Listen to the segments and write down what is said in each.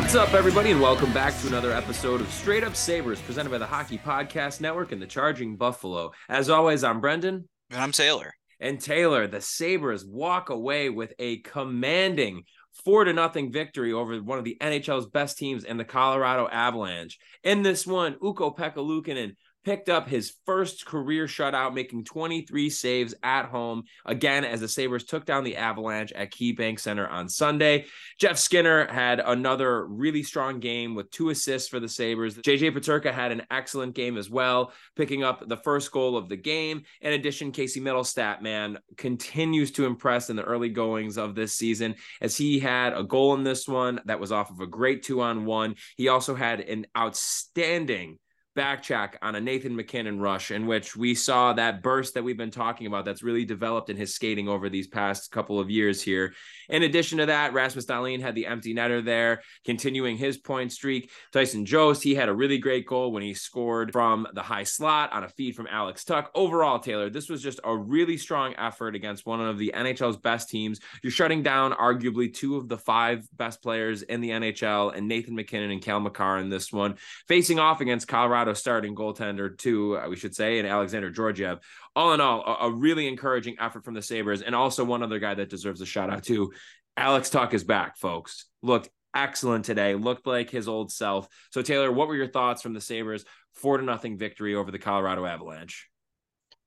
What's up, everybody, and welcome back to another episode of Straight Up Sabres, presented by the Hockey Podcast Network and the Charging Buffalo. As always, I'm Brendan. And I'm Taylor. And Taylor, the Sabres walk away with a commanding four to nothing victory over one of the NHL's best teams in the Colorado Avalanche. In this one, Ukko-Pekka Luukkonen picked up his first career shutout, making 23 saves at home again as the Sabres took down the Avalanche at KeyBank Center on Sunday. Jeff Skinner had another really strong game with two assists for the Sabres. JJ Peterka had an excellent game as well, picking up the first goal of the game. In addition, Casey Mittelstadt, man, continues to impress in the early goings of this season as he had a goal in this one that was off of a great two on one. He also had an outstanding back check on a Nathan MacKinnon rush in which we saw that burst that we've been talking about that's really developed in his skating over these past couple of years here. In addition to that, Rasmus Dahlin had the empty netter there, continuing his point streak. Tyson Jost, he had a really great goal when he scored from the high slot on a feed from Alex Tuch. Overall, Taylor, this was just a really strong effort against one of the NHL's best teams. You're shutting down arguably two of the five best players in the NHL and Nathan MacKinnon and Cale Makar in this one, facing off against Colorado Colorado starting goaltender too, uh, we should say, and Alexander Georgiev. All in all, a, a, really encouraging effort from the Sabres. And also one other guy that deserves a shout out too. Alex Tuch is back, folks. Looked excellent today. Looked like his old self. So Taylor, what were your thoughts from the Sabres four to nothing victory over the Colorado Avalanche?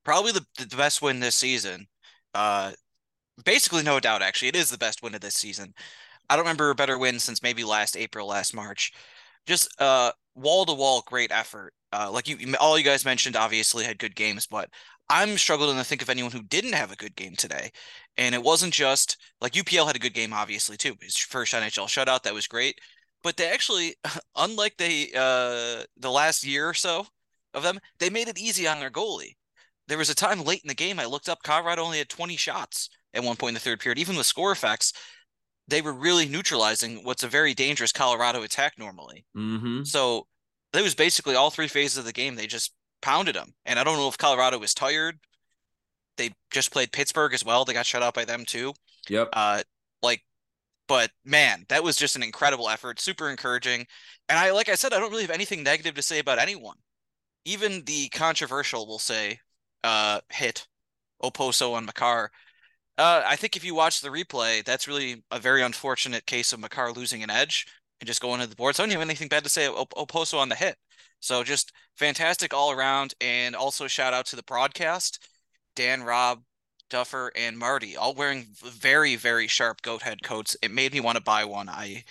Probably the, the best win this season. Uh basically no doubt actually. It is the best win of this season. I don't remember a better win since maybe last April, last March. Just uh wall to wall great effort. Uh, like you, all you guys mentioned, obviously had good games, but I'm struggling to think of anyone who didn't have a good game today. And it wasn't just like UPL had a good game, obviously too. His first NHL shutout that was great, but they actually, unlike they uh the last year or so of them, they made it easy on their goalie. There was a time late in the game I looked up Colorado only had 20 shots at one point in the third period. Even with score effects, they were really neutralizing what's a very dangerous Colorado attack normally. Mm-hmm. So it was basically all three phases of the game. They just pounded them. And I don't know if Colorado was tired. They just played Pittsburgh as well. They got shut out by them too. Yep. Uh, like, but man, that was just an incredible effort. Super encouraging. And I, like I said, I don't really have anything negative to say about anyone. Even the controversial, we'll say, uh, hit Okposo on Makar uh, I think if you watch the replay, that's really a very unfortunate case of Makar losing an edge and just go into the boards. I don't have anything bad to say Okposo on the hit. So just fantastic all around. And also shout out to the broadcast, Dan, Rob, Duffer, and Marty, all wearing very, very sharp goat head coats. It made me want to buy one. I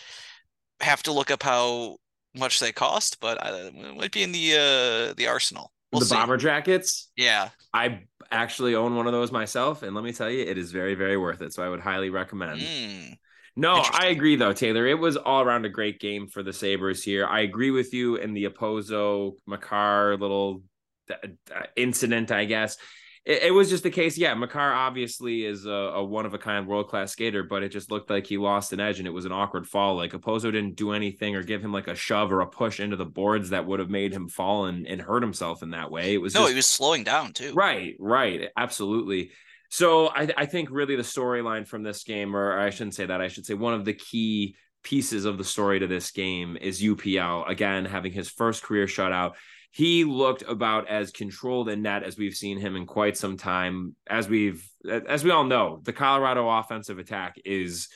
have to look up how much they cost, but I, it might be in the uh, the arsenal. We'll the see. bomber jackets. Yeah. I actually own one of those myself, and let me tell you, it is very, very worth it. So I would highly recommend. Mm. No, I agree though, Taylor. It was all around a great game for the Sabres here. I agree with you in the Okposo Makar little uh, uh, incident, I guess it, it, was just the case. Yeah, Makar obviously is a, a one of a kind world class skater, but it just looked like he lost an edge and it was an awkward fall. Like Okposo didn't do anything or give him like a shove or a push into the boards that would have made him fall and, and hurt himself in that way. It was no, just, he was slowing down too. Right, right, absolutely. So I, I think really the storyline from this game, or I shouldn't say that, I should say one of the key pieces of the story to this game is UPL again having his first career shutout he looked about as controlled in net as we've seen him in quite some time. As we've, as we all know, the Colorado offensive attack is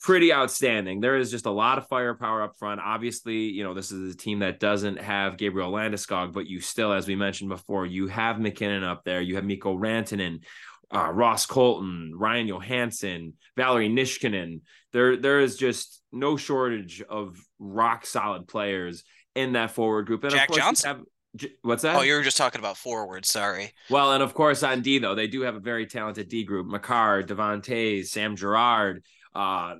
pretty outstanding. There is just a lot of firepower up front. Obviously, you know, this is a team that doesn't have Gabriel Landeskog, but you still, as we mentioned before, you have MacKinnon up there. You have Mikko Rantanen, uh, Ross Colton, Ryan Johansen, Valeri Nichushkin. There, there is just no shortage of rock solid players in that forward group. And Jack of course, Johnson. Have, what's that? Oh, you were just talking about forward. Sorry. Well, and of course on D though, they do have a very talented D group: Makar, Devante, Sam Girard. Uh,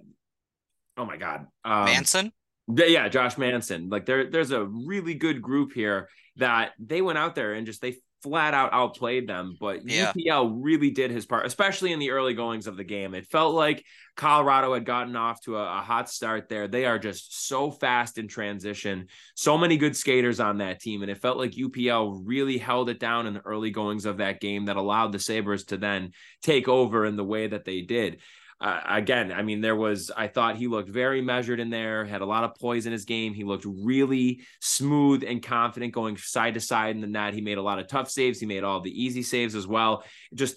oh my God, um, Manson. Yeah, Josh Manson. Like there, there's a really good group here that they went out there and just they flat out outplayed them. But yeah. UPL really did his part, especially in the early goings of the game. It felt like Colorado had gotten off to a, a, hot start there. They are just so fast in transition, so many good skaters on that team. And it felt like UPL really held it down in the early goings of that game that allowed the Sabres to then take over in the way that they did. Uh, again, I mean, there was, I thought he looked very measured in there, had a lot of poise in his game. He looked really smooth and confident going side to side in the net. He made a lot of tough saves. He made all the easy saves as well. Just,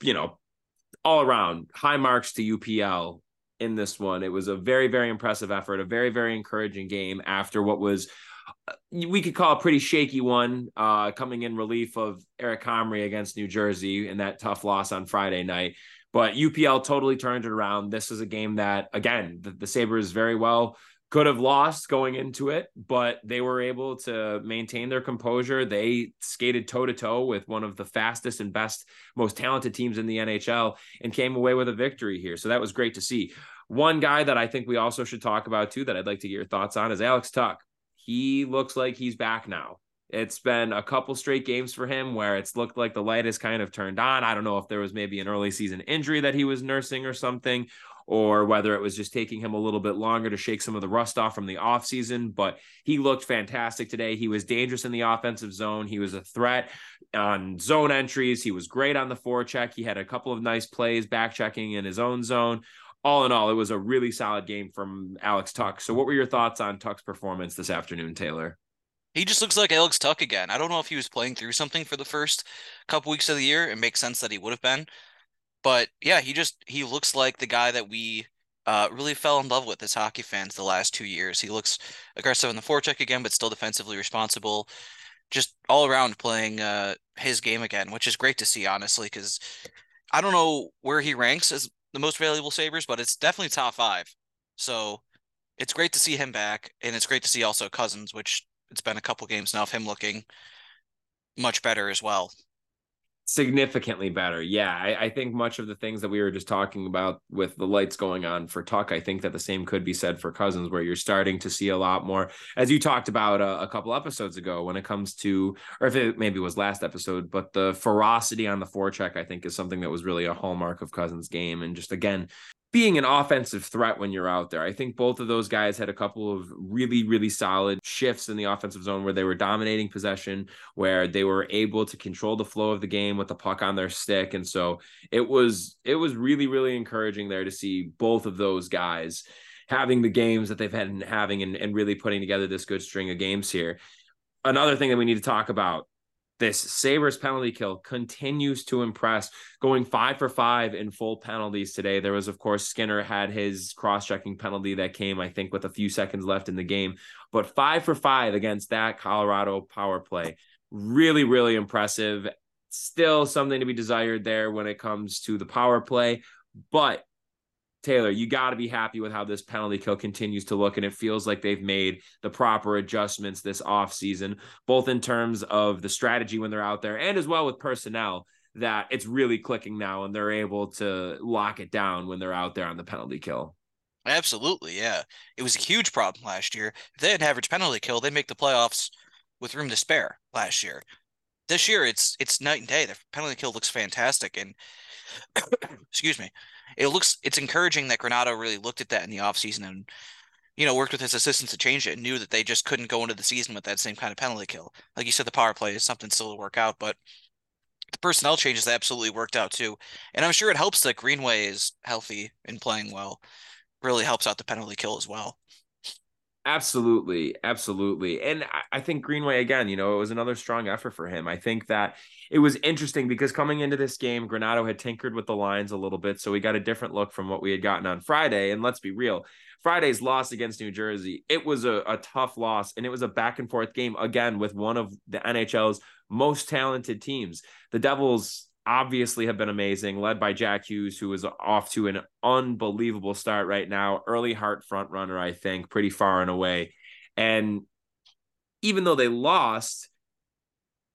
you know, all around high marks to UPL in this one. It was a very, very impressive effort, a very, very encouraging game after what was uh, we could call a pretty shaky one uh, coming in relief of Eric Comrie against New Jersey in that tough loss on Friday night. But UPL totally turned it around. This is a game that, again, the, the Sabres very well could have lost going into it, but they were able to maintain their composure. They skated toe to toe with one of the fastest and best, most talented teams in the NHL and came away with a victory here. So that was great to see. One guy that I think we also should talk about too, that I'd like to get your thoughts on, is Alex Tuch. He looks like he's back now. It's been a couple straight games for him where it's looked like the light has kind of turned on. I don't know if there was maybe an early season injury that he was nursing or something, or whether it was just taking him a little bit longer to shake some of the rust off from the offseason. But he looked fantastic today. He was dangerous in the offensive zone. He was a threat on zone entries. He was great on the forecheck. He had a couple of nice plays back checking in his own zone. All in all, it was a really solid game from Alex Tuch. So, what were your thoughts on Tuch's performance this afternoon, Taylor? He just looks like Alex Tuch again. I don't know if he was playing through something for the first couple weeks of the year. It makes sense that he would have been. But yeah, he just he looks like the guy that we uh, really fell in love with as hockey fans the last two years. He looks aggressive in the forecheck again, but still defensively responsible. Just all around playing uh, his game again, which is great to see, honestly, because I don't know where he ranks as the most valuable Sabres, but it's definitely top five. So it's great to see him back, and it's great to see also Cousins, which it's been a couple games now of him looking much better as well. Significantly better. Yeah. I, I, think much of the things that we were just talking about with the lights going on for Tuch, I think that the same could be said for Cousins, where you're starting to see a lot more, as you talked about a, a couple episodes ago, when it comes to, or if it maybe was last episode, but the ferocity on the forecheck, I think, is something that was really a hallmark of Cousins' game. And just again, being an offensive threat when you're out there. I think both of those guys had a couple of really, really solid shifts in the offensive zone where they were dominating possession, where they were able to control the flow of the game with the puck on their stick. And so it was it was really, really encouraging there to see both of those guys having the games that they've had and having and, and really putting together this good string of games here. Another thing that we need to talk about this Sabres penalty kill continues to impress, going five for five in full penalties today. There was, of course, Skinner had his cross checking penalty that came, I think, with a few seconds left in the game, but five for five against that Colorado power play. Really, really impressive. Still something to be desired there when it comes to the power play, but Taylor, you got to be happy with how this penalty kill continues to look. And it feels like they've made the proper adjustments this offseason, both in terms of the strategy when they're out there and as well with personnel, that it's really clicking now and they're able to lock it down when they're out there on the penalty kill. Absolutely. Yeah. It was a huge problem last year. If they had an average penalty kill, they make the playoffs with room to spare last year. This year, it's it's night and day. The penalty kill looks fantastic. And excuse me, it looks it's encouraging that Granato really looked at that in the offseason and you know worked with his assistants to change it and knew that they just couldn't go into the season with that same kind of penalty kill. Like you said, the power play is something still to work out, but the personnel changes absolutely worked out too. And I'm sure it helps that Greenway is healthy and playing well. Really helps out the penalty kill as well. Absolutely, absolutely. And I, think Greenway again, you know, it was another strong effort for him. I think that it was interesting because coming into this game, Granato had tinkered with the lines a little bit, so we got a different look from what we had gotten on Friday. And let's be real, Friday's loss against New Jersey, it was a, a tough loss, and it was a back and forth game again with one of the NHL's most talented teams. The Devils obviously have been amazing, led by Jack Hughes, who is off to an unbelievable start right now. Early heart front runner, I think, pretty far and away. And even though they lost,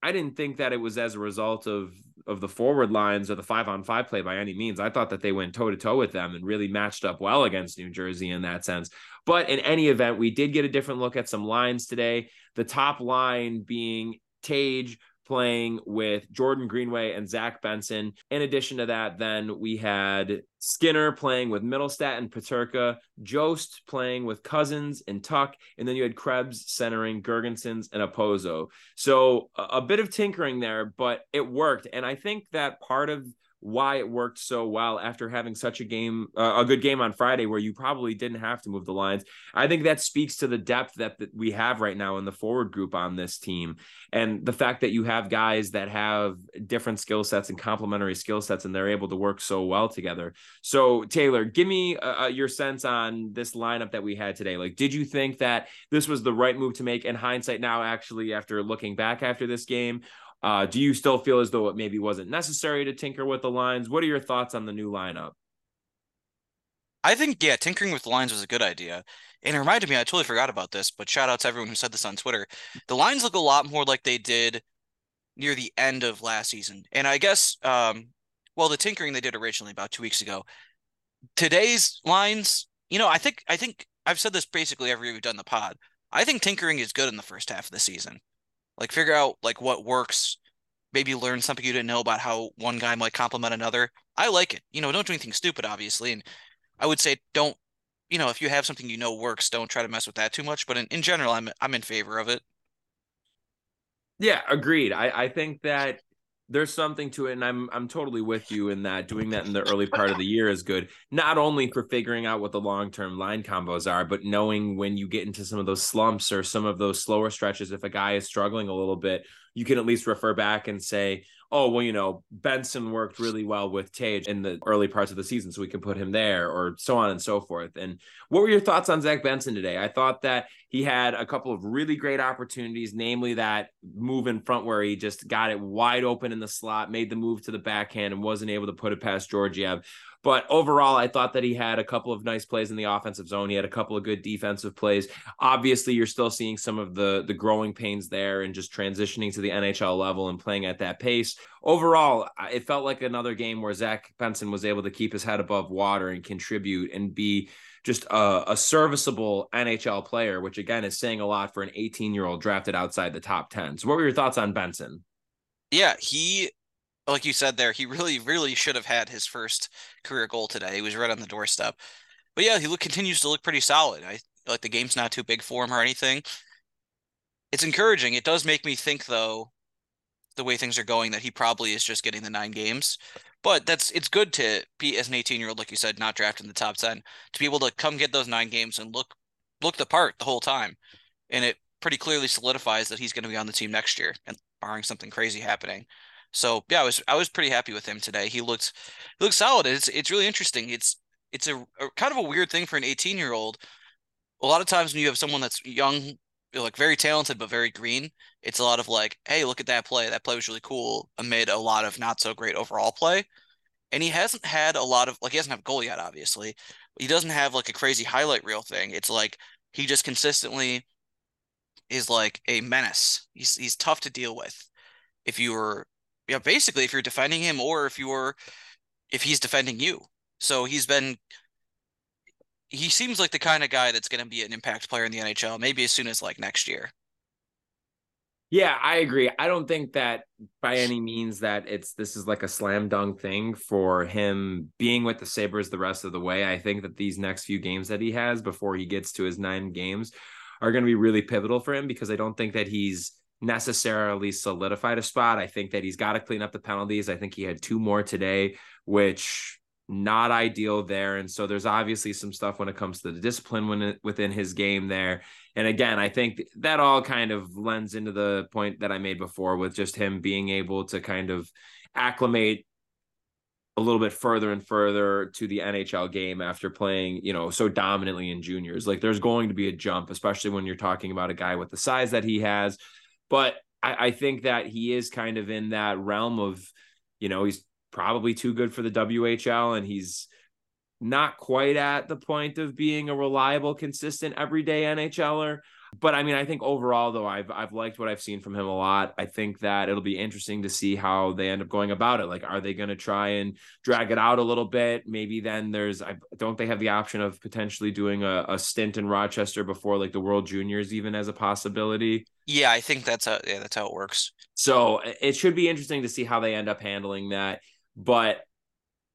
I didn't think that it was as a result of of the forward lines or the five on five play by any means. I thought that they went toe to toe with them and really matched up well against New Jersey in that sense. But in any event, we did get a different look at some lines today. The top line being Tage, playing with Jordan Greenway and Zach Benson. In addition to that, then we had Skinner playing with Mittelstadt and Peterka, Jost playing with Cousins and Tuch, and then you had Krebs centering Girgensons and Okposo. So a, a bit of tinkering there, but it worked. And I think that part of why it worked so well after having such a game, uh, a good game on Friday where you probably didn't have to move the lines. I think that speaks to the depth that, that we have right now in the forward group on this team and the fact that you have guys that have different skill sets and complementary skill sets and they're able to work so well together. So, Taylor, give me uh, your sense on this lineup that we had today. Like, did you think that this was the right move to make in hindsight now, actually, after looking back after this game? Uh, do you still feel as though it maybe wasn't necessary to tinker with the lines? What are your thoughts on the new lineup? I think, yeah, tinkering with the lines was a good idea. And it reminded me, I totally forgot about this, but shout out to everyone who said this on Twitter. The lines look a lot more like they did near the end of last season. And I guess, um, well, the tinkering they did originally about two weeks ago. Today's lines, you know, I think, I think I've said this basically every we've done the pod. I think tinkering is good in the first half of the season. Like figure out like what works, maybe learn something you didn't know about how one guy might complement another. I like it. You know, don't do anything stupid, obviously. And I would say don't, you know, if you have something you know works, don't try to mess with that too much. But in, in general, I'm I'm in favor of it. Yeah, agreed. I, I think that there's something to it and i'm i'm totally with you in that. Doing that in the early part of the year is good not only for figuring out what the long-term line combos are but knowing when you get into some of those slumps or some of those slower stretches if a guy is struggling a little bit you can at least refer back and say oh well you know benson worked really well with tage in the early parts of the season so we can put him there or so on and so forth. And what were your thoughts on zach benson today? I thought that he had a couple of really great opportunities namely that move in front where he just got it wide open in the slot made the move to the backhand and wasn't able to put it past georgiev but overall, I thought that he had a couple of nice plays in the offensive zone. He had a couple of good defensive plays. Obviously, you're still seeing some of the the growing pains there and just transitioning to the NHL level and playing at that pace. Overall, it felt like another game where Zach Benson was able to keep his head above water and contribute and be just a, a, serviceable NHL player, which again is saying a lot for an 18 year old drafted outside the top 10. So, what were your thoughts on Benson? Yeah, he like you said there, he really, really should have had his first career goal today. He was right on the doorstep. But yeah, he look, continues to look pretty solid. I like the game's not too big for him or anything. It's encouraging. It does make me think though, the way things are going, that he probably is just getting the nine games. But that's it's good to be as an 18 year old, like you said, not drafted in the top 10, to be able to come get those nine games and look look the part the whole time. And it pretty clearly solidifies that he's going to be on the team next year, and barring something crazy happening. So yeah, I was I was pretty happy with him today. He looked he looked solid. It's it's really interesting. It's it's a, a kind of a weird thing for an 18 year old. A lot of times when you have someone that's young, like very talented but very green, it's a lot of like, hey, look at that play. That play was really cool amid a lot of not so great overall play. And he hasn't had a lot of like he doesn't have a goal yet, obviously. He doesn't have like a crazy highlight reel thing. It's like he just consistently is like a menace. He's he's tough to deal with if you were yeah, basically if you're defending him or if you're if he's defending you. So he's been he seems like the kind of guy that's going to be an impact player in the NHL maybe as soon as like next year. Yeah, I agree. I don't think that by any means that it's this is like a slam dunk thing for him being with the Sabres the rest of the way. I think that these next few games that he has before he gets to his nine games are going to be really pivotal for him because I don't think that he's necessarily solidified a spot. I think that he's got to clean up the penalties. I think he had two more today, which not ideal there. And so there's obviously some stuff when it comes to the discipline within his game there. And again, I think that all kind of lends into the point that I made before with just him being able to kind of acclimate a little bit further and further to the NHL game after playing, you know, so dominantly in juniors. Like there's going to be a jump, especially when you're talking about a guy with the size that he has, but I, I think that he is kind of in that realm of, you know, he's probably too good for the WHL and he's not quite at the point of being a reliable, consistent, everyday NHLer. But I mean, I think overall, though, I've I've liked what I've seen from him a lot. I think that it'll be interesting to see how they end up going about it. Like, are they going to try and drag it out a little bit? Maybe then there's I don't they have the option of potentially doing a, a stint in Rochester before like the World Juniors, even as a possibility. Yeah, I think that's how yeah that's how it works. So it should be interesting to see how they end up handling that. But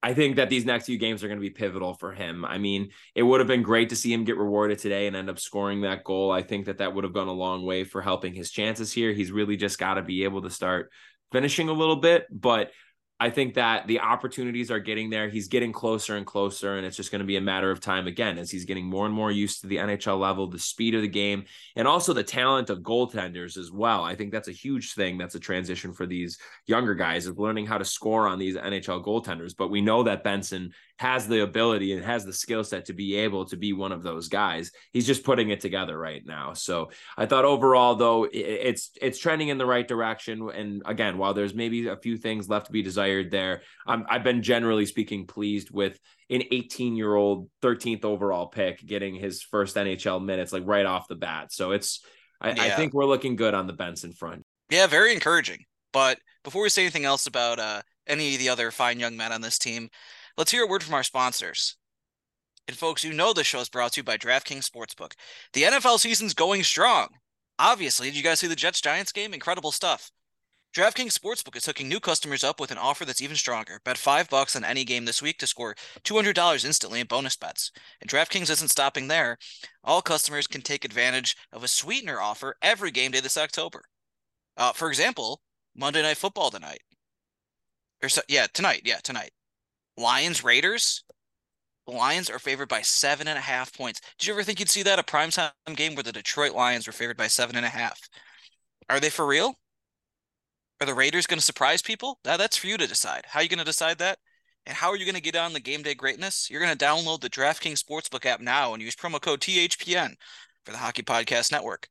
I think that these next few games are going to be pivotal for him. I mean, it would have been great to see him get rewarded today and end up scoring that goal. I think that that would have gone a long way for helping his chances here. He's really just got to be able to start finishing a little bit, but I think that the opportunities are getting there. He's getting closer and closer, and it's just going to be a matter of time again as he's getting more and more used to the NHL level, the speed of the game, and also the talent of goaltenders as well. I think that's a huge thing. That's a transition for these younger guys of learning how to score on these NHL goaltenders. But we know that Benson has the ability and has the skill set to be able to be one of those guys. He's just putting it together right now. So I thought overall, though, it's it's trending in the right direction. And again, while there's maybe a few things left to be desired there, um, I've been generally speaking pleased with an 18 year old 13th overall pick getting his first NHL minutes like right off the bat. So it's I, yeah. I think we're looking good on the Benson front. Yeah, very encouraging. But before we say anything else about uh, any of the other fine young men on this team, Let's hear a word from our sponsors. And folks, you know this show is brought to you by DraftKings Sportsbook. The NFL season's going strong. Obviously, did you guys see the Jets Giants game? Incredible stuff. DraftKings Sportsbook is hooking new customers up with an offer that's even stronger. Bet five bucks on any game this week to score $200 instantly in bonus bets. And DraftKings isn't stopping there. All customers can take advantage of a sweetener offer every game day this October. Uh, for example, Monday Night Football tonight. Or so, yeah, tonight. Yeah, tonight. Lions Raiders. The Lions are favored by seven and a half points. Did you ever think you'd see that a primetime game where the Detroit Lions were favored by seven and a half? Are they for real? Are the Raiders going to surprise people? That, that's for you to decide. How are you going to decide that? And how are you going to get on the game day greatness? You're going to download the DraftKings Sportsbook app now and use promo code THPN for the Hockey Podcast Network.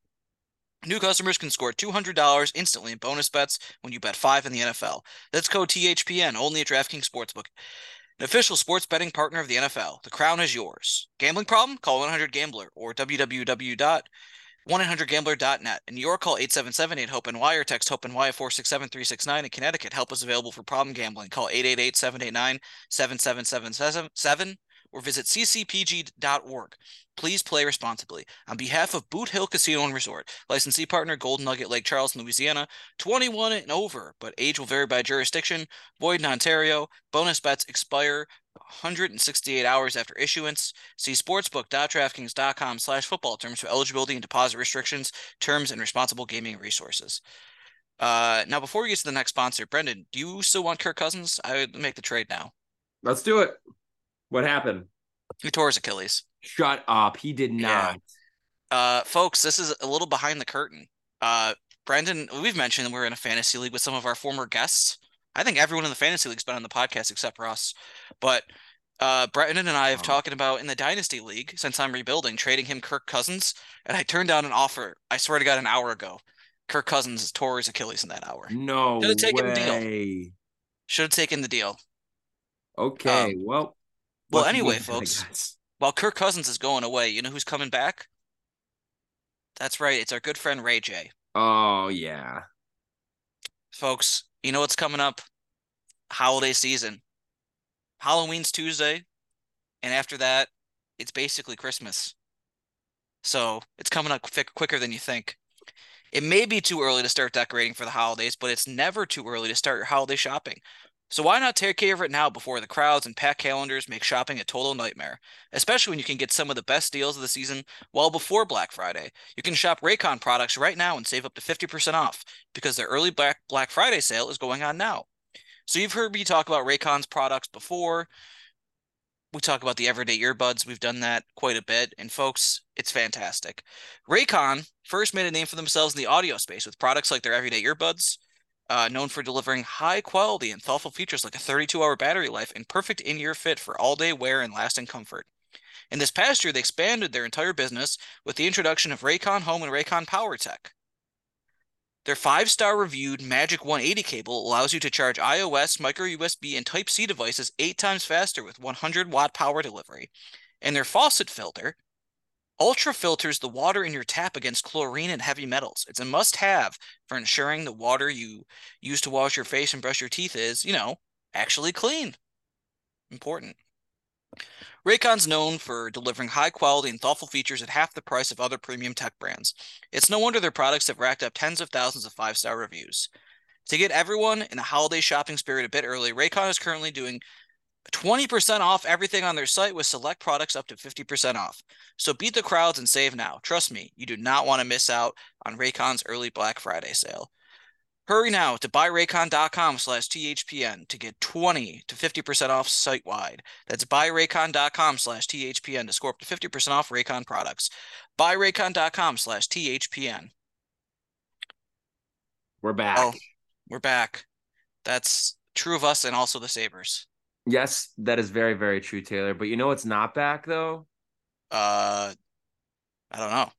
New customers can score $200 instantly in bonus bets when you bet five in the NFL. That's code THPN only at DraftKings Sportsbook an official sports betting partner of the NFL. The crown is yours. Gambling problem? Call 100 Gambler or www.1800Gambler.net. In New York, call 877 8 HOPE NY or text HOPE NY 467 369. In Connecticut, help is available for problem gambling. Call 888 789 7777 or visit ccpg.org. Please play responsibly. On behalf of Boot Hill Casino and Resort, licensee partner Golden Nugget Lake Charles, Louisiana, 21 and over, but age will vary by jurisdiction. Void in Ontario. Bonus bets expire 168 hours after issuance. See sportsbook.draftkings.com slash football terms for eligibility and deposit restrictions, terms, and responsible gaming resources. Uh, now, before we get to the next sponsor, Brendan, do you still want Kirk Cousins? I would make the trade now. Let's do it. What happened? He tore his Achilles. Shut up. He did not. Yeah. Uh, folks, this is a little behind the curtain. Uh, Brandon, we've mentioned we're in a fantasy league with some of our former guests. I think everyone in the fantasy league's been on the podcast except for us. But uh, Brendan and I have oh. talking about in the dynasty league since I'm rebuilding, trading him Kirk Cousins, and I turned down an offer. I swear to God, an hour ago. Kirk Cousins tore his Achilles in that hour. No Should have taken way. the deal. Should have taken the deal. Okay, um, well, well, anyway, folks, while Kirk Cousins is going away, you know who's coming back? That's right. It's our good friend Ray J. Oh, yeah. Folks, you know what's coming up? Holiday season. Halloween's Tuesday. And after that, it's basically Christmas. So it's coming up quick, quicker than you think. It may be too early to start decorating for the holidays, but it's never too early to start your holiday shopping. So why not take care of it now before the crowds and packed calendars make shopping a total nightmare? Especially when you can get some of the best deals of the season well before Black Friday. You can shop Raycon products right now and save up to 50% off because their early Black Black Friday sale is going on now. So you've heard me talk about Raycon's products before. We talk about the everyday earbuds. We've done that quite a bit. And folks, it's fantastic. Raycon first made a name for themselves in the audio space with products like their everyday earbuds, uh, known for delivering high quality and thoughtful features like a 32 hour battery life and perfect in ear fit for all day wear and lasting comfort. In this past year, they expanded their entire business with the introduction of Raycon Home and Raycon Power Tech. Their five star reviewed Magic 180 cable allows you to charge iOS, micro USB, and Type C devices eight times faster with 100 watt power delivery. And their faucet filter Ultra filters the water in your tap against chlorine and heavy metals. It's a must have for ensuring the water you use to wash your face and brush your teeth is, you know, actually clean. Important. Raycon's known for delivering high quality and thoughtful features at half the price of other premium tech brands. It's no wonder their products have racked up tens of thousands of five star reviews. To get everyone in the holiday shopping spirit a bit early, Raycon is currently doing 20% off everything on their site with select products up to 50% off. So beat the crowds and save now. Trust me, you do not want to miss out on Raycon's early Black Friday sale. Hurry now to buyraycon.com slash THPN to get 20 to 50% off site wide. That's buyraycon.com slash THPN to score up to 50% off Raycon products. Buyraycon.com slash THPN. We're back. Oh, we're back. That's true of us and also the Sabres. Yes, that is very, very true, Taylor. But you know what's not back though? Uh I don't know.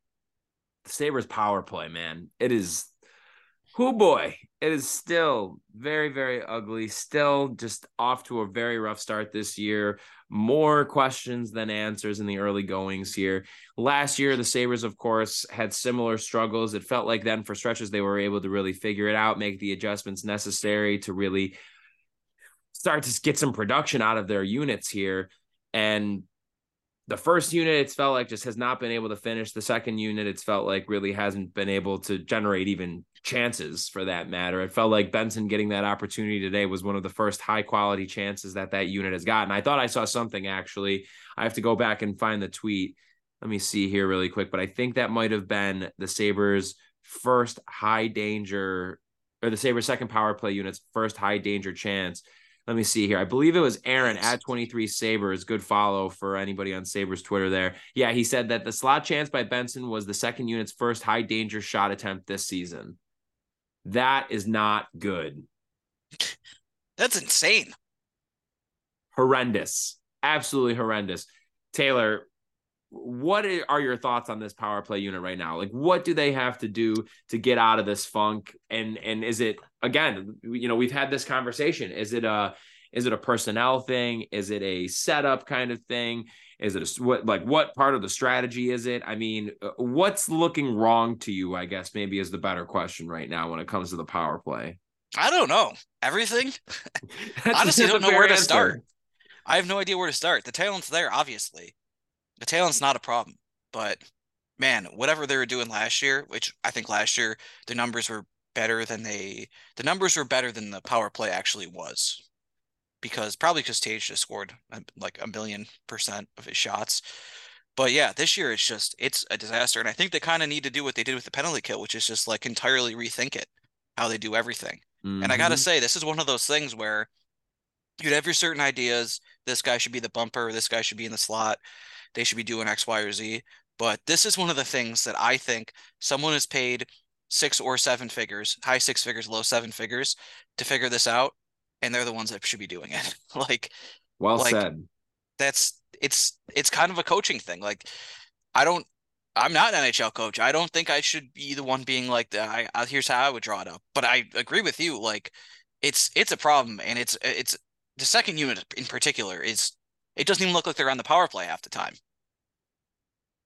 The Sabres power play, man. It is who boy, it is still very, very ugly. Still just off to a very rough start this year. More questions than answers in the early goings here. Last year, the Sabres, of course, had similar struggles. It felt like then for stretches they were able to really figure it out, make the adjustments necessary to really start to get some production out of their units here. And the first unit it's felt like just has not been able to finish. The second unit it's felt like really hasn't been able to generate even chances for that matter. It felt like benson getting that opportunity today was one of the first high quality chances that that unit has gotten. I thought i saw something actually. I have to go back and find the tweet. Let me see here really quick but i think that might have been the sabres first high danger or the sabres second power play unit's first high danger chance let me see here. I believe it was Aaron at 23 Sabres. Good follow for anybody on Sabres Twitter there. Yeah, he said that the slot chance by Benson was the second unit's first high danger shot attempt this season. That is not good. That's insane. Horrendous. Absolutely horrendous. Taylor, what are your thoughts on this power play unit right now? Like, what do they have to do to get out of this funk? And and is it again? You know, we've had this conversation. Is it a is it a personnel thing? Is it a setup kind of thing? Is it a what like what part of the strategy is it? I mean, uh, what's looking wrong to you? I guess maybe is the better question right now when it comes to the power play. I don't know everything. Honestly, don't know where to answer. start. I have no idea where to start. The talent's there, obviously the talent's not a problem, but man, whatever they were doing last year, which I think last year the numbers were better than they the numbers were better than the power play actually was. Because probably because Tage just scored like a million percent of his shots. But yeah, this year it's just it's a disaster. And I think they kind of need to do what they did with the penalty kill, which is just like entirely rethink it, how they do everything. Mm-hmm. And I gotta mm-hmm. say, this is one of those things where you'd have your certain ideas. This guy should be the bumper, this guy should be in the slot they should be doing X, Y, or Z. But this is one of the things that I think someone is paid six or seven figures, high six figures, low seven figures to figure this out. And they're the ones that should be doing it. like, well like, said. That's it's it's kind of a coaching thing. Like, I don't I'm not an NHL coach. I don't think I should be the one being like, I, I here's how I would draw it up. But I agree with you. Like, it's it's a problem, and it's it's the second unit in particular is it doesn't even look like they're on the power play half the time.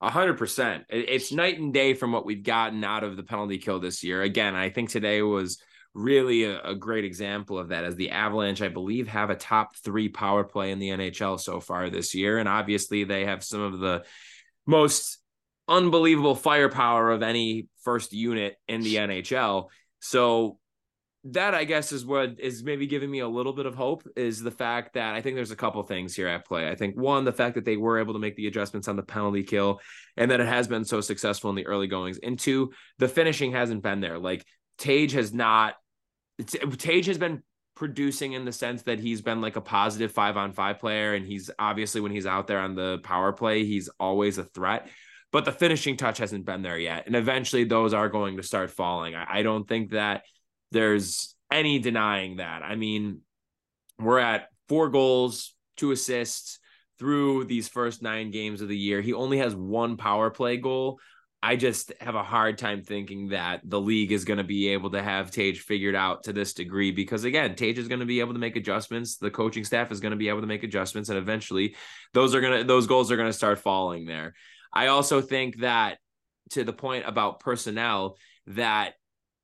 A hundred percent. It's night and day from what we've gotten out of the penalty kill this year. Again, I think today was really a, a, great example of that as the Avalanche, I believe, have a top three power play in the NHL so far this year. And obviously they have some of the most unbelievable firepower of any first unit in the NHL. So that I guess is what is maybe giving me a little bit of hope is the fact that I think there's a couple things here at play. I think one, the fact that they were able to make the adjustments on the penalty kill and that it has been so successful in the early goings. And two, the finishing hasn't been there. Like Tage has not Tage has been producing in the sense that he's been like a positive five on five player. And he's obviously when he's out there on the power play, he's always a threat. But the finishing touch hasn't been there yet. And eventually those are going to start falling. I, I don't think that there's any denying that. I mean, we're at four goals, two assists through these first nine games of the year. He only has one power play goal. I just have a hard time thinking that the league is going to be able to have Tage figured out to this degree because again, Tage is going to be able to make adjustments. The coaching staff is going to be able to make adjustments, and eventually, those are going to those goals are going to start falling there. I also think that to the point about personnel that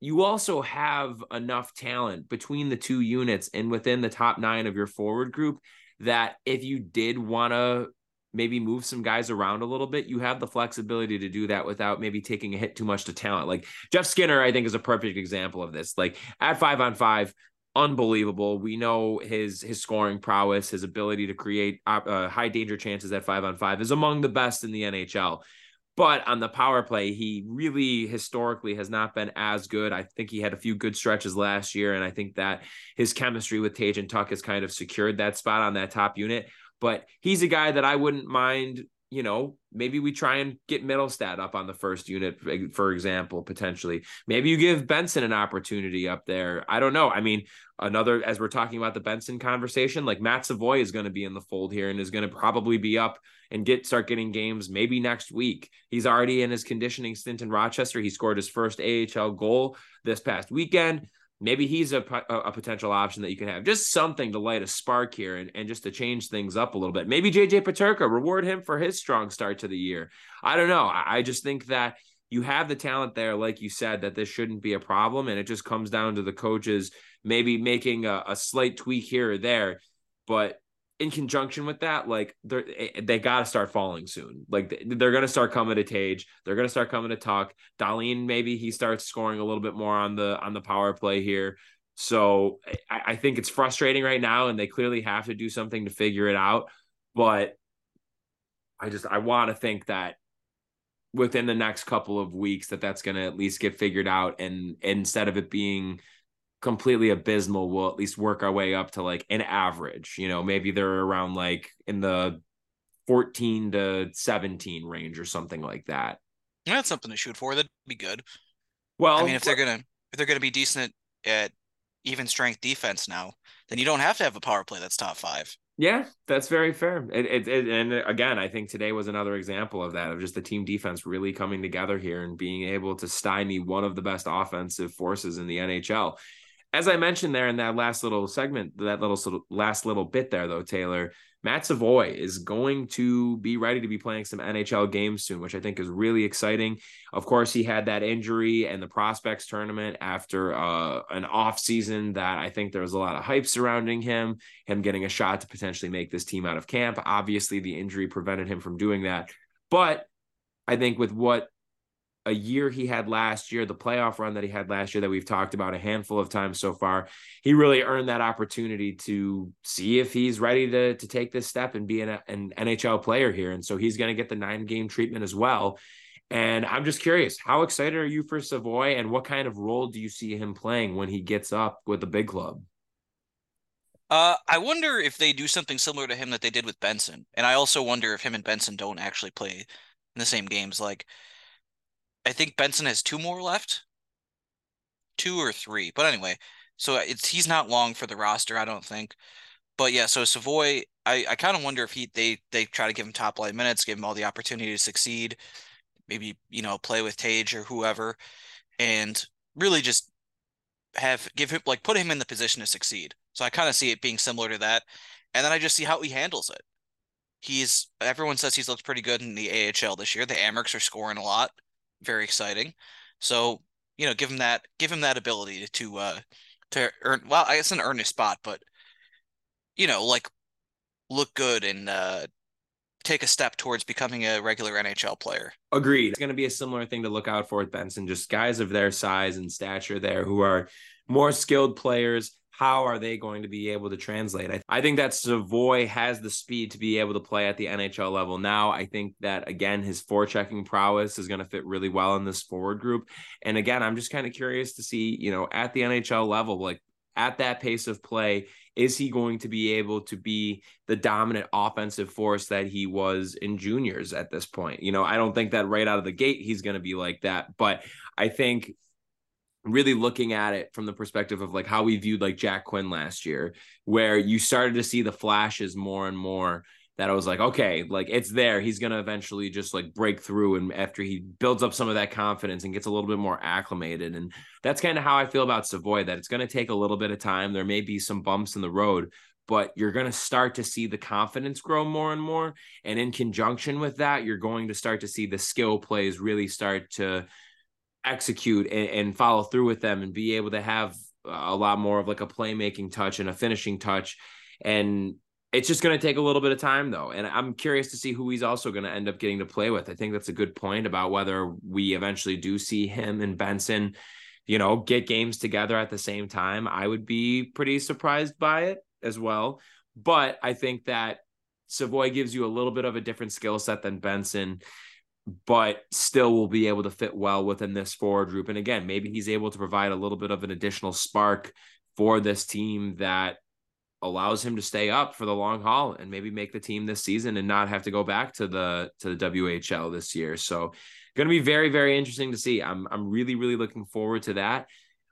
you also have enough talent between the two units and within the top nine of your forward group that if you did want to maybe move some guys around a little bit, you have the flexibility to do that without maybe taking a hit too much to talent. Like Jeff Skinner, I think is a perfect example of this. Like at five on five, unbelievable. We know his his scoring prowess, his ability to create uh, high danger chances at five on five is among the best in the NHL. But on the power play, he really historically has not been as good. I think he had a few good stretches last year, and I think that his chemistry with Tage and Tuch has kind of secured that spot on that top unit. But he's a guy that I wouldn't mind you know, maybe we try and get Mittelstadt up on the first unit, for example, potentially. Maybe you give Benson an opportunity up there. I don't know. I mean, another, as we're talking about the Benson conversation, like Matt Savoy is going to be in the fold here and is going to probably be up and get start getting games maybe next week. He's already in his conditioning stint in Rochester. He scored his first AHL goal this past weekend maybe he's a, a potential option that you can have. Just something to light a spark here and, and just to change things up a little bit. Maybe JJ Peterka, reward him for his strong start to the year. I don't know. I, I just think that you have the talent there, like you said, that this shouldn't be a problem. And it just comes down to the coaches maybe making a, a slight tweak here or there. But in conjunction with that, like they eh, they got to start falling soon. Like they're going to start coming to Tage. They're going to start coming to Tuch. Dahlin maybe he starts scoring a little bit more on the on the power play here. So I, I think it's frustrating right now, and they clearly have to do something to figure it out. But I just I want to think that within the next couple of weeks that that's going to at least get figured out, and instead of it being completely abysmal, we'll at least work our way up to like an average. You know, maybe they're around like in the 14 to 17 range or something like that. That's something to shoot for. That'd be good. Well, I mean, if they're gonna if they're gonna be decent at even strength defense now, then you don't have to have a power play that's top five. Yeah, that's very fair. It, it, it, and again, I think today was another example of that of just the team defense really coming together here and being able to stymie one of the best offensive forces in the NHL as I mentioned there in that last little segment, that little last little bit there, though, Taylor, Matt Savoy is going to be ready to be playing some NHL games soon, which I think is really exciting. Of course, he had that injury and the prospects tournament after uh, an off season that I think there was a lot of hype surrounding him, him getting a shot to potentially make this team out of camp. Obviously, the injury prevented him from doing that. But I think with what a year he had last year, the playoff run that he had last year that we've talked about a handful of times so far, he really earned that opportunity to see if he's ready to to take this step and be an, an NHL player here. And so he's going to get the nine game treatment as well. And I'm just curious, how excited are you for Savoy and what kind of role do you see him playing when he gets up with the big club? Uh, I wonder if they do something similar to him that they did with Benson. And I also wonder if him and Benson don't actually play in the same games. Like, I think Benson has two more left, two or three. But anyway, so it's he's not long for the roster, I don't think. But yeah, so Savoy, I, I kind of wonder if he they they try to give him top line minutes, give him all the opportunity to succeed, maybe you know play with Tage or whoever, and really just have give him like put him in the position to succeed. So I kind of see it being similar to that, and then I just see how he handles it. He's everyone says he's looked pretty good in the AHL this year. The Amerks are scoring a lot very exciting. So you know, give him that give him that ability to uh to earn. Well, I guess an earn a spot, but you know, like look good and uh take a step towards becoming a regular NHL player. Agreed. It's going to be a similar thing to look out for with Benson. Just guys of their size and stature there who are more skilled players how are they going to be able to translate? I, I think that Savoy has the speed to be able to play at the NHL level now. I think that, again, his forechecking prowess is going to fit really well in this forward group. And again, I'm just kind of curious to see, you know, at the NHL level, like at that pace of play, is he going to be able to be the dominant offensive force that he was in juniors at this point? You know, I don't think that right out of the gate he's going to be like that, but I think really looking at it from the perspective of like how we viewed like Jack Quinn last year, where you started to see the flashes more and more that I was like, okay, like it's there. He's gonna eventually just like break through, and after he builds up some of that confidence and gets a little bit more acclimated, and that's kind of how I feel about Savoy. That it's gonna take a little bit of time. There may be some bumps in the road, but you're gonna start to see the confidence grow more and more, and in conjunction with that, you're going to start to see the skill plays really start to execute and, and follow through with them and be able to have a lot more of like a playmaking touch and a finishing touch. And it's just going to take a little bit of time though. And I'm curious to see who he's also going to end up getting to play with. I think that's a good point about whether we eventually do see him and Benson, you know, get games together at the same time. I would be pretty surprised by it as well. But I think that Savoy gives you a little bit of a different skill set than Benson but still will be able to fit well within this forward group. And again, maybe he's able to provide a little bit of an additional spark for this team that allows him to stay up for the long haul and maybe make the team this season and not have to go back to the to the WHL this year. So going to be very very interesting to see. I'm I'm really really looking forward to that.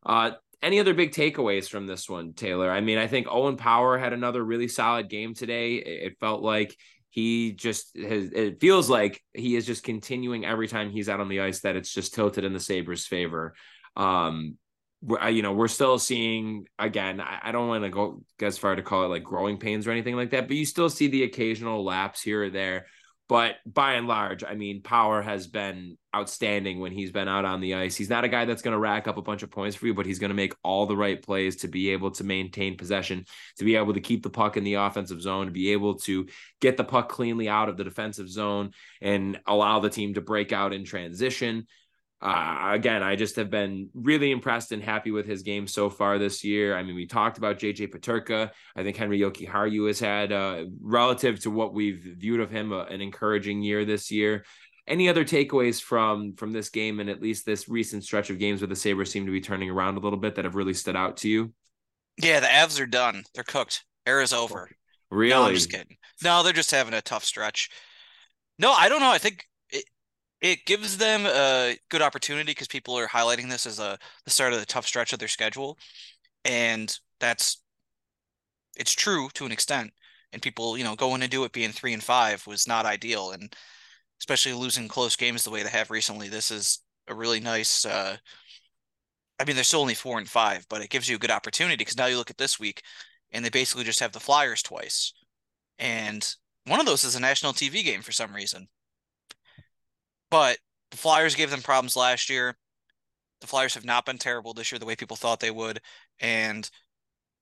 Uh any other big takeaways from this one, Taylor? I mean, I think Owen Power had another really solid game today. It felt like he just has, it feels like he is just continuing every time he's out on the ice that it's just tilted in the Sabres' favor. Um, you know, we're still seeing again. I, don't want to go as far to call it like growing pains or anything like that, but you still see the occasional lapse here or there. But by and large, I mean, Power has been outstanding when he's been out on the ice. He's not a guy that's going to rack up a bunch of points for you, but he's going to make all the right plays to be able to maintain possession, to be able to keep the puck in the offensive zone, to be able to get the puck cleanly out of the defensive zone and allow the team to break out in transition uh, again, I just have been really impressed and happy with his game so far this year. I mean, we talked about JJ Peterka. I think Henri Jokiharju has had, uh, relative to what we've viewed of him, uh, an encouraging year this year. Any other takeaways from from this game and at least this recent stretch of games where the Sabres seem to be turning around a little bit that have really stood out to you? Yeah, the Avs are done. They're cooked. Era's over. Really? No, I'm just kidding. No, they're just having a tough stretch. No, I don't know. I think it gives them a good opportunity because people are highlighting this as a the start of the tough stretch of their schedule, and that's it's true to an extent. And people, you know, going into it being three and five was not ideal, and especially losing close games the way they have recently. This is a really nice. Uh, I mean, they're still only four and five, but it gives you a good opportunity because now you look at this week, and they basically just have the Flyers twice, and one of those is a national TV game for some reason. But the Flyers gave them problems last year. The Flyers have not been terrible this year the way people thought they would, and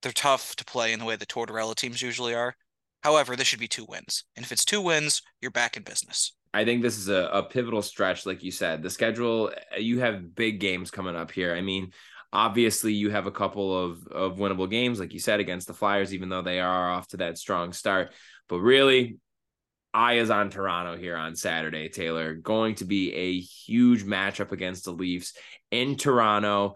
they're tough to play in the way the Tortorella teams usually are. However, this should be two wins. And if it's two wins, you're back in business. I think this is a, a pivotal stretch, like you said. The schedule, uh, you have big games coming up here. I mean, obviously you have a couple of of winnable games like you said against the flyers even though they are off to that strong start but really eye is on Toronto here on Saturday, Taylor. Going to be a huge matchup against the Leafs in Toronto.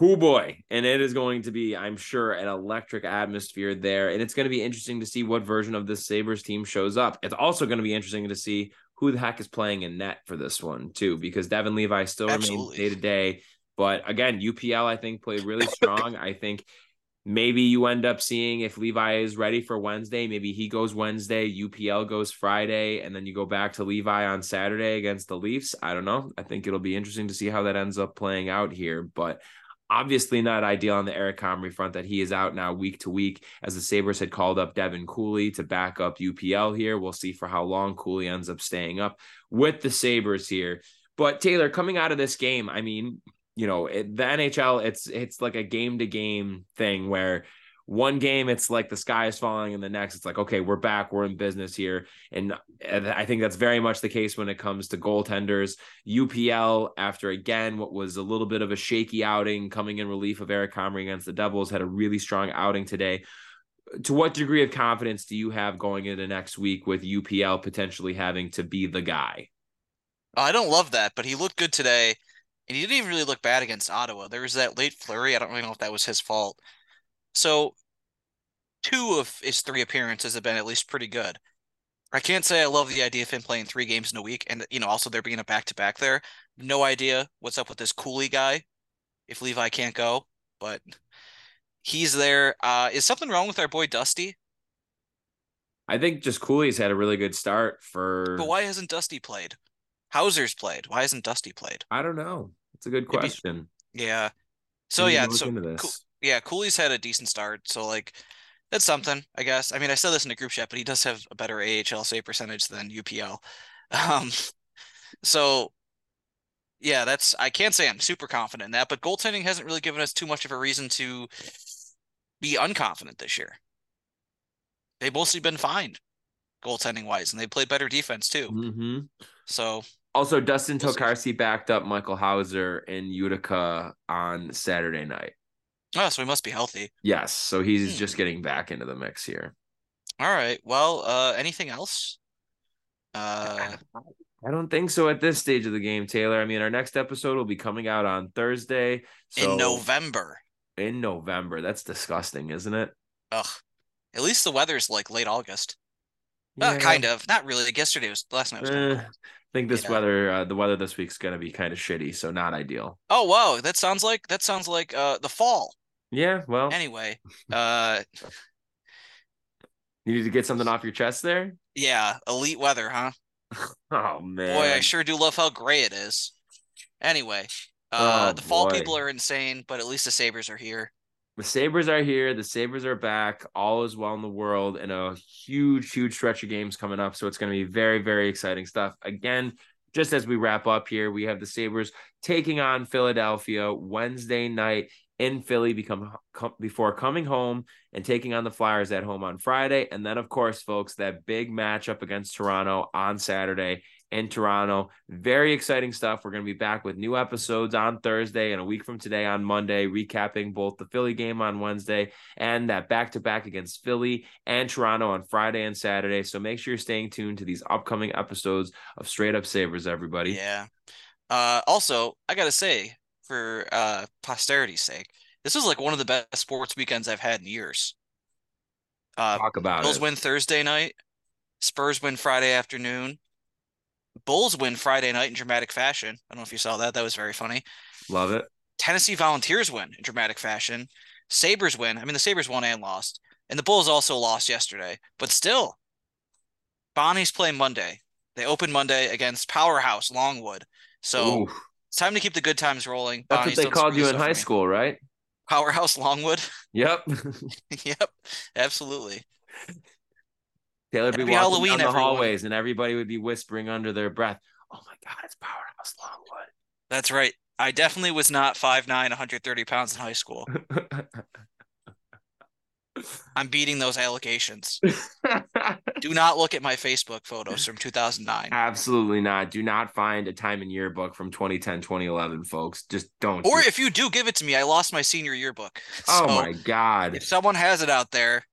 Oh boy. And it is going to be, I'm sure, an electric atmosphere there. And it's going to be interesting to see what version of this Sabres team shows up. It's also going to be interesting to see who the heck is playing in net for this one, too, because Devon Levi still Absolutely. remains day to day. But again, UPL, I think, played really strong. I think maybe you end up seeing if Levi is ready for Wednesday, maybe he goes Wednesday, UPL goes Friday, and then you go back to Levi on Saturday against the Leafs. I don't know. I think it'll be interesting to see how that ends up playing out here, but obviously not ideal on the Eric Comrie front that he is out now week to week as the Sabres had called up Devin Cooley to back up UPL here. We'll see for how long Cooley ends up staying up with the Sabres here. But Taylor, coming out of this game, I mean, you know it, the NHL it's it's like a game to game thing where one game it's like the sky is falling and the next it's like okay we're back we're in business here. And I think that's very much the case when it comes to goaltenders. UPL after again what was a little bit of a shaky outing coming in relief of Eric Comrie against the Devils had a really strong outing today. To what degree of confidence do you have going into next week with UPL potentially having to be the guy? I don't love that but he looked good today and he didn't even really look bad against Ottawa. There was that late flurry. I don't really know if that was his fault. So two of his three appearances have been at least pretty good. I can't say I love the idea of him playing three games in a week, and you know, also there being a back to back there. No idea what's up with this Cooley guy. If Levi can't go, but he's there. Uh, is something wrong with our boy Dusty? I think just Cooley's had a really good start for. But why hasn't Dusty played? Houser's played. Why isn't Dusty played? I don't know. It's a good question. Maybe, yeah. So yeah, so cool, yeah, Cooley's had a decent start. So like that's something, I guess. I mean, I said this in a group chat, but he does have a better AHL save percentage than UPL. Um, so yeah, that's I can't say I'm super confident in that, but goaltending hasn't really given us too much of a reason to be unconfident this year. They've mostly been fine goaltending wise, and they played better defense too. Mm-hmm. So also Dustin Tokarski backed up Michael Houser in Utica on Saturday night. Oh, so he must be healthy. Yes, so he's hmm. just getting back into the mix here. All right. Well, uh anything else? Uh I don't think so at this stage of the game, Taylor. I mean, our next episode will be coming out on Thursday. So in November. In November. That's disgusting, isn't it? Ugh. At least the weather's like late August. Uh, kind of. Not really. Like yesterday was last night was eh, I think this weather, uh, the weather this week's gonna be kind of shitty, so not ideal. Oh wow, that sounds like that sounds like uh the fall. Yeah, well. Anyway, uh, you need to get something off your chest there. Yeah, elite weather, huh? oh man, boy, I sure do love how gray it is. Anyway, uh, oh, the fall boy. people are insane, but at least the Sabres are here. The Sabres are here. The Sabres are back. All is well in the world, and a huge, huge stretch of games coming up. So it's going to be very, very exciting stuff. Again, just as we wrap up here, we have the Sabres taking on Philadelphia Wednesday night in Philly become com, before coming home and taking on the Flyers at home on Friday. And then, of course, folks, that big matchup against Toronto on Saturday in Toronto. Very exciting stuff. We're going to be back with new episodes on Thursday and a week from today on Monday, recapping both the Philly game on Wednesday and that back to back against Philly and Toronto on Friday and Saturday. So make sure you're staying tuned to these upcoming episodes of Straight Up Sabres, everybody. Yeah. Uh, also, I got to say, for uh posterity's sake. This was like one of the best sports weekends I've had in years. Uh, Talk about Bills it. win Thursday night. Spurs win Friday afternoon. Bulls win Friday night in dramatic fashion. I don't know if you saw that. That was very funny. Love it. Tennessee Volunteers win in dramatic fashion. Sabres win. I mean, the Sabres won and lost. And the Bulls also lost yesterday. But still, Bonnie's playing Monday. They open Monday against Powerhouse Longwood. So. It's time to keep the good times rolling. That's Bonnie's what they called you in high school, right? Powerhouse Longwood. Yep. yep. Absolutely. Taylor would be, be walking Halloween, down the everyone. hallways, and everybody would be whispering under their breath, "Oh my God, it's Powerhouse Longwood." That's right. I definitely was not 5'9", 130 pounds in high school. I'm beating those allegations. Do not look at my Facebook photos from 2009. Absolutely not. Do not find a time in yearbook from 2010, 2011, folks. Just don't. Or do if you do, give it to me. I lost my senior yearbook. Oh so my god! If someone has it out there,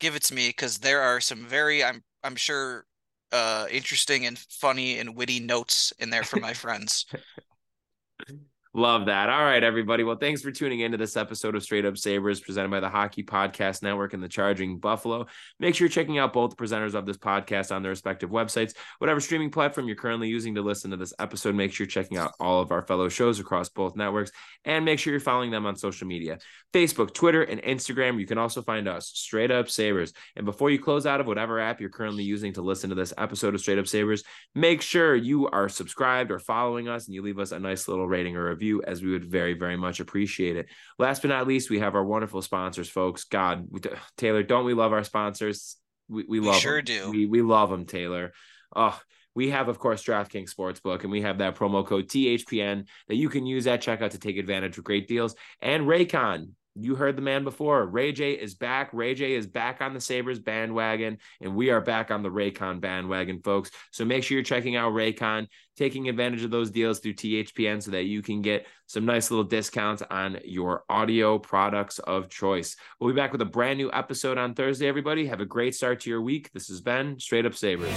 give it to me because there are some very, I'm I'm sure, uh, interesting and funny and witty notes in there for my friends. Love that. All right, everybody. Well, thanks for tuning into this episode of Straight Up Sabres presented by the Hockey Podcast Network and the Charging Buffalo. Make sure you're checking out both the presenters of this podcast on their respective websites. Whatever streaming platform you're currently using to listen to this episode, make sure you're checking out all of our fellow shows across both networks and make sure you're following them on social media Facebook, Twitter, and Instagram. You can also find us, Straight Up Sabres. And before you close out of whatever app you're currently using to listen to this episode of Straight Up Sabres, make sure you are subscribed or following us and you leave us a nice little rating or review as we would very, very much appreciate it. Last but not least, we have our wonderful sponsors, folks. God, Taylor, don't we love our sponsors? We, we love we sure them. do. We, we love them, Taylor. Oh, we have, of course, DraftKings Sportsbook, and we have that promo code THPN that you can use at checkout to take advantage of great deals. And Raycon, you heard the man before. Ray J is back. Ray J is back on the Sabres bandwagon, and we are back on the Raycon bandwagon, folks. So make sure you're checking out Raycon, taking advantage of those deals through THPN so that you can get some nice little discounts on your audio products of choice. We'll be back with a brand new episode on Thursday, everybody. Have a great start to your week. This has been Straight Up Sabres.